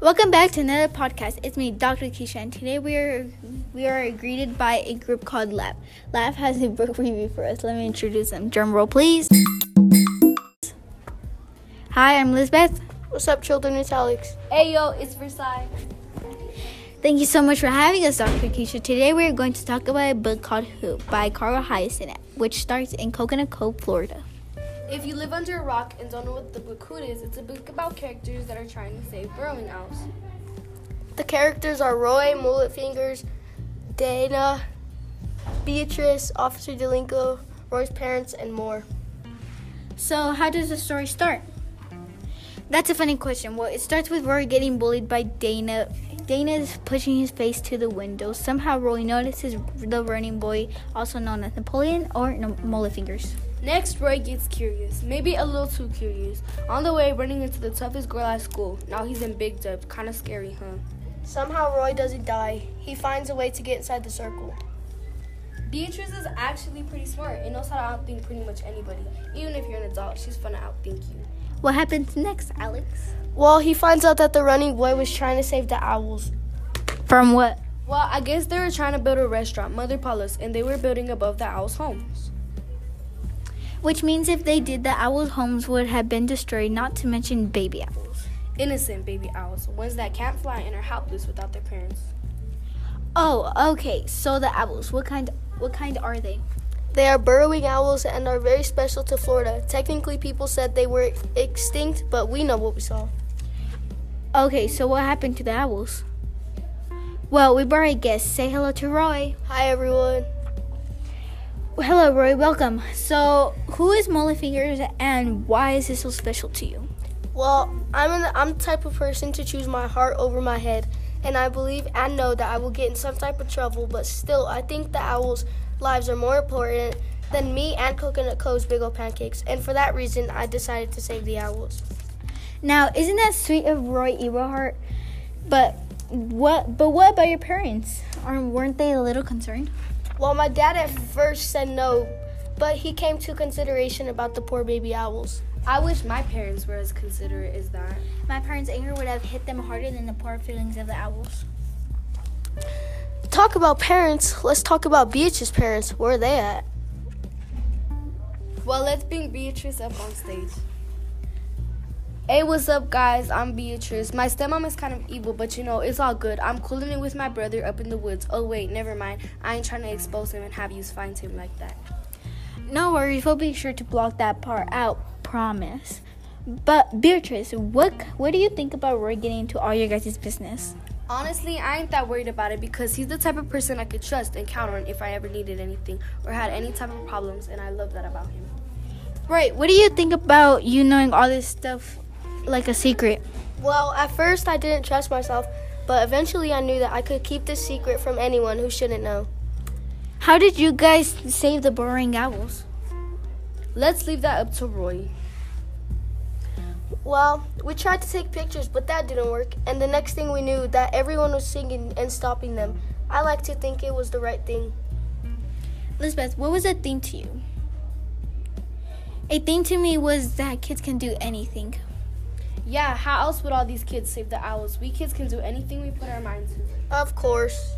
Welcome back to another podcast. It's me, Dr. Keisha, and today we are we are greeted by a group called Lab. Lab has a book review for us. Let me introduce them. Drum roll, please. Hi, I'm Elizabeth. What's up, children? It's Alex. Hey yo, it's Versailles. Thank you so much for having us, Dr. Keisha. Today we are going to talk about a book called Hoot by Carl Hiaasen, which starts in Coconut Cove, Florida. If you live under a rock and don't know what the book Hoot is, it's a book about characters that are trying to save burrowing owls. The characters are Roy, Mullet Fingers, Dana, Beatrice, Officer Delinko, Roy's parents, and more. So, how does the story start? That's a funny question. Well, it starts with Roy getting bullied by Dana. Dana is pushing his face to the window. Somehow, Roy notices the running boy, also known as Napoleon or no- Mullet Fingers. Next, Roy gets curious, maybe a little too curious. On the way, running into the toughest girl at school. Now he's in Big Dub. Kinda scary, huh? Somehow, Roy doesn't die. He finds a way to get inside the circle. Beatrice is actually pretty smart and knows how to outthink pretty much anybody. Even if you're an adult, she's fun to outthink you. What happens next, Alex? Well, he finds out that the running boy was trying to save the owls. From what? Well, I guess they were trying to build a restaurant, Mother Paula's, and they were building above the owls' homes. Which means if they did, the owls' homes would have been destroyed, not to mention baby owls. Innocent baby owls, ones that can't fly and are helpless without their parents. Oh, okay. So the owls, what kind what kind are they? They are burrowing owls and are very special to Florida. Technically, people said they were extinct, but we know what we saw. Okay, so what happened to the owls? Well, we brought a guest. Say hello to Roy. Hi, everyone. Hello, Roy. Welcome. So, who is Mullet Fingers and why is this so special to you? Well, I'm an, I'm the type of person to choose my heart over my head, and I believe and know that I will get in some type of trouble. But still, I think the owls' lives are more important than me and Coconut Cove's Big Ol' Pancakes, and for that reason, I decided to save the owls. Now, isn't that sweet of Roy Eberhardt? But what? But what about your parents? Aren't weren't they a little concerned? Well, my dad at first said no, but he came to consideration about the poor baby owls. I wish my parents were as considerate as that. My parents' anger would have hit them harder than the poor feelings of the owls. Talk about parents. Let's talk about Beatrice's parents. Where are they at? Well, let's bring Beatrice up on stage. Hey, what's up, guys? I'm Beatrice. My stepmom is kind of evil, but you know, it's all good. I'm cooling it with my brother up in the woods. Oh, wait, never mind. I ain't trying to expose him and have you find him like that. No worries, we'll be sure to block that part out. Promise. But Beatrice, what what do you think about Roy getting into all your guys' business? Honestly, I ain't that worried about it because he's the type of person I could trust and count on if I ever needed anything or had any type of problems, and I love that about him. Right. What do you think about you knowing all this stuff like a secret? Well, at first I didn't trust myself, but eventually I knew that I could keep this secret from anyone who shouldn't know. How did you guys save the burrowing owls? Let's leave that up to Roy. Well, we tried to take pictures, but that didn't work. And the next thing we knew, that everyone was singing and stopping them. I like to think it was the right thing. Elizabeth, what was a theme to you? A theme to me was that kids can do anything. Yeah, how else would all these kids save the owls? We kids can do anything we put our minds to. Of course.